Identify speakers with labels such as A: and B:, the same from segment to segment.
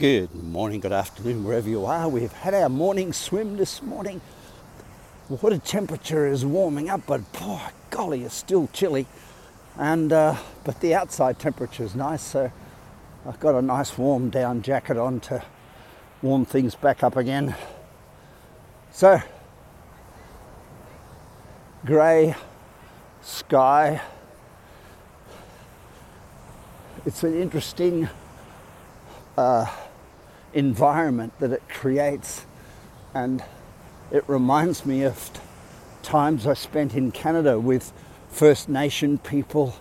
A: Good morning, good afternoon, wherever you are. We've had our morning swim this morning. Water temperature is warming up, but poor golly, it's still chilly. And uh, but the outside temperature is nice, so I've got a nice warm down jacket on to warm things back up again. So, grey sky. It's an interesting uh, environment that it creates, and it reminds me of times I spent in Canada with First Nation people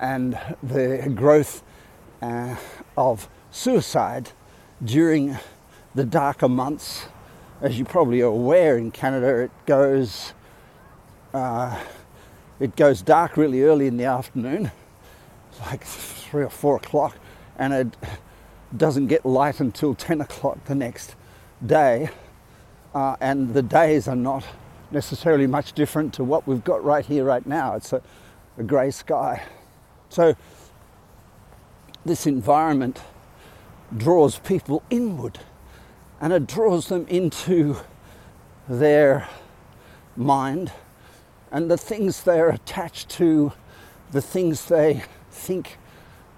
A: and the growth uh, of suicide during the darker months. As you probably are aware, in Canada it goes uh, it goes dark really early in the afternoon, like three or four o'clock, and it doesn't get light until 10 o'clock the next day. Uh, and the days are not necessarily much different to what we've got right here, right now. It's a, a grey sky. So, this environment draws people inward and it draws them into their mind and the things they're attached to, the things they think,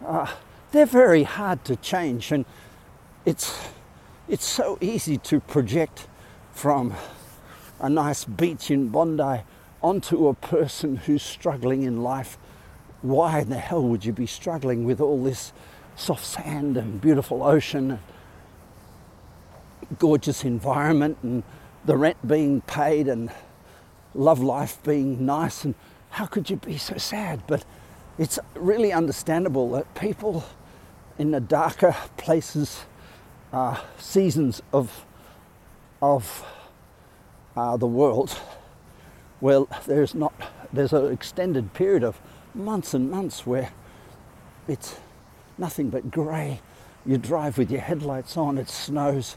A: uh, they're very hard to change. And it's, it's so easy to project from a nice beach in Bondi onto a person who's struggling in life. Why in the hell would you be struggling with all this soft sand and beautiful ocean, and gorgeous environment, and the rent being paid and love life being nice and how could you be so sad? But it's really understandable that people in the darker places, uh, seasons of of uh, the world, well, there's not there's an extended period of months and months where it's nothing but grey. You drive with your headlights on, it snows,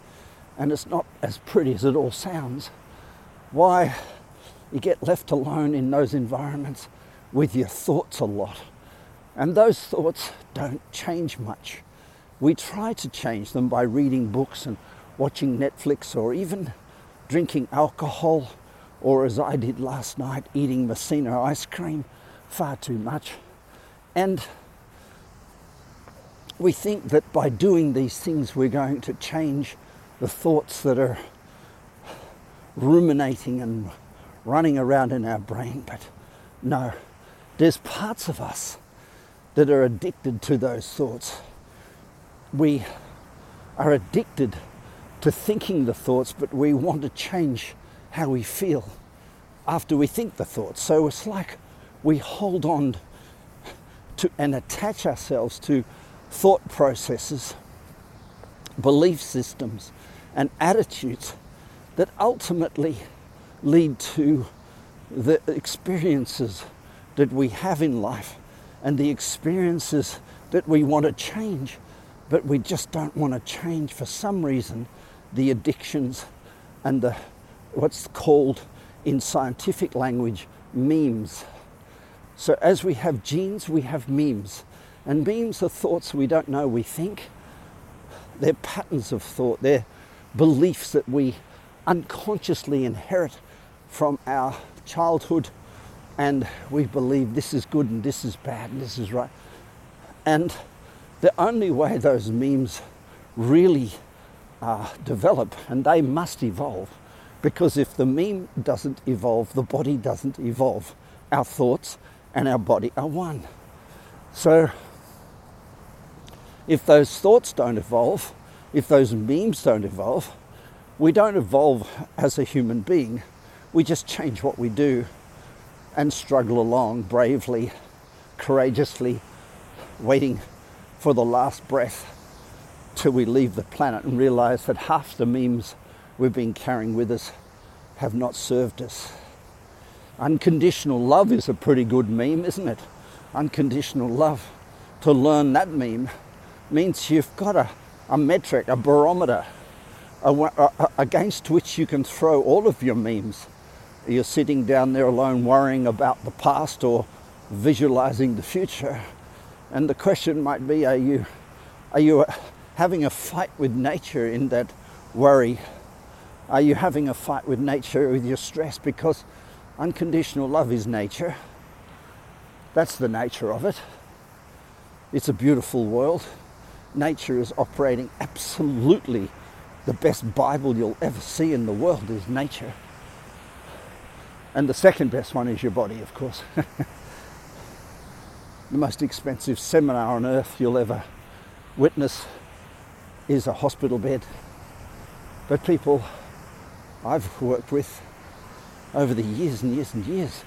A: and it's not as pretty as it all sounds. Why? you get left alone in those environments with your thoughts a lot. And those thoughts don't change much. We try to change them by reading books and watching Netflix or even drinking alcohol, or as I did last night, eating Messina ice cream far too much. And we think that by doing these things, we're going to change the thoughts that are ruminating and running around in our brain, but no, there's parts of us that are addicted to those thoughts. We are addicted to thinking the thoughts, but we want to change how we feel after we think the thoughts. So it's like we hold on to and attach ourselves to thought processes, belief systems, and attitudes that ultimately lead to the experiences that we have in life and the experiences that we want to change, but we just don't want to change for some reason the addictions and the what's called in scientific language memes. So as we have genes, we have memes. And memes are thoughts we don't know we think. They're patterns of thought. They're beliefs that we unconsciously inherit from our childhood and we believe this is good and this is bad and this is right. And the only way those memes really uh, develop, and they must evolve, because if the meme doesn't evolve, the body doesn't evolve. Our thoughts and our body are one. So if those thoughts don't evolve, if those memes don't evolve, we don't evolve as a human being we just change what we do and struggle along bravely, courageously, waiting for the last breath till we leave the planet and realize that half the memes we've been carrying with us have not served us. Unconditional love is a pretty good meme, isn't it? Unconditional love. To learn that meme means you've got a, a metric, a barometer a, a, against which you can throw all of your memes you're sitting down there alone worrying about the past or visualizing the future. And the question might be, are you, are you uh, having a fight with nature in that worry? Are you having a fight with nature with your stress? Because unconditional love is nature. That's the nature of it. It's a beautiful world. Nature is operating absolutely the best Bible you'll ever see in the world is nature. And the second best one is your body, of course. the most expensive seminar on earth you'll ever witness is a hospital bed. But people I've worked with over the years and years and years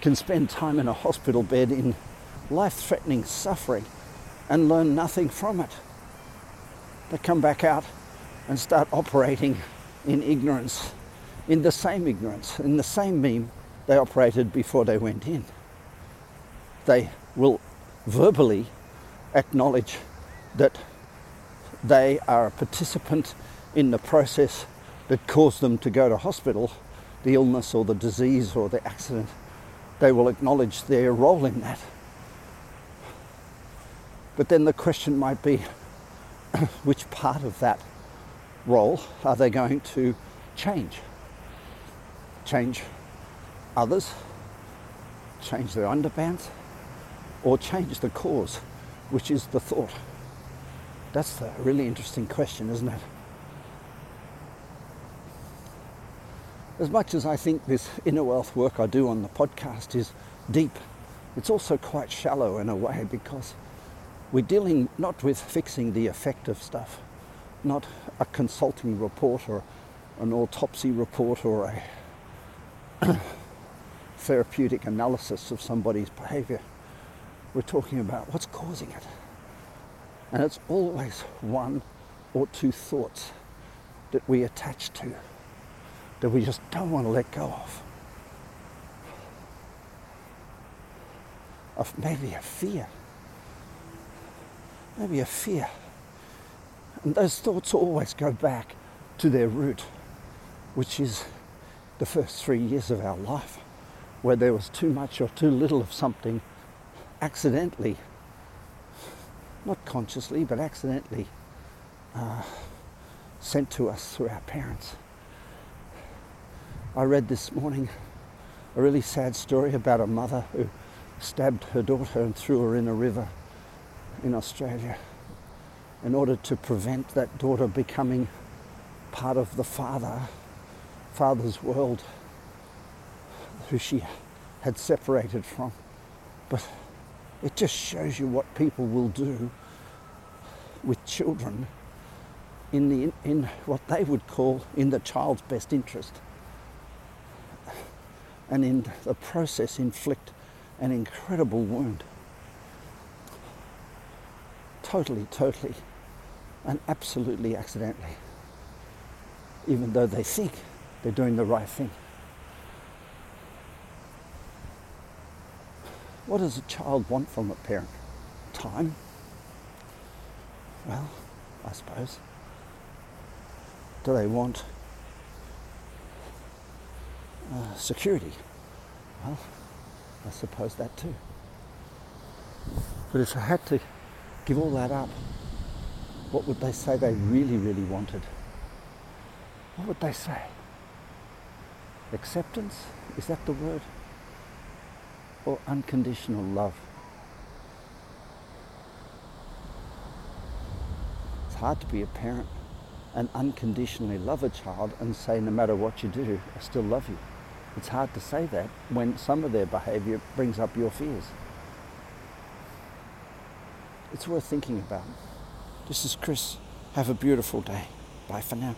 A: can spend time in a hospital bed in life threatening suffering and learn nothing from it. They come back out and start operating in ignorance, in the same ignorance, in the same meme they operated before they went in. They will verbally acknowledge that they are a participant in the process that caused them to go to hospital, the illness or the disease or the accident. They will acknowledge their role in that. But then the question might be which part of that role are they going to change? Change others, change their underpants, or change the cause, which is the thought? That's a really interesting question, isn't it? As much as I think this inner wealth work I do on the podcast is deep, it's also quite shallow in a way because we're dealing not with fixing the effective stuff, not a consulting report or an autopsy report or a therapeutic analysis of somebody's behavior. We're talking about what's causing it. And it's always one or two thoughts that we attach to that we just don't want to let go of. Of maybe a fear maybe a fear. And those thoughts always go back to their root, which is the first three years of our life, where there was too much or too little of something accidentally, not consciously, but accidentally uh, sent to us through our parents. I read this morning a really sad story about a mother who stabbed her daughter and threw her in a river in Australia in order to prevent that daughter becoming part of the father, father's world who she had separated from. But it just shows you what people will do with children in, the, in what they would call in the child's best interest. And in the process inflict an incredible wound totally, totally, and absolutely accidentally, even though they think they're doing the right thing. What does a child want from a parent? Time? Well, I suppose. Do they want uh, security? Well, I suppose that too. But if I had to give all that up, what would they say they really, really wanted? What would they say? Acceptance? Is that the word? Or unconditional love? It's hard to be a parent and unconditionally love a child and say, no matter what you do, I still love you. It's hard to say that when some of their behavior brings up your fears it's worth thinking about. This is Chris. Have a beautiful day. Bye for now.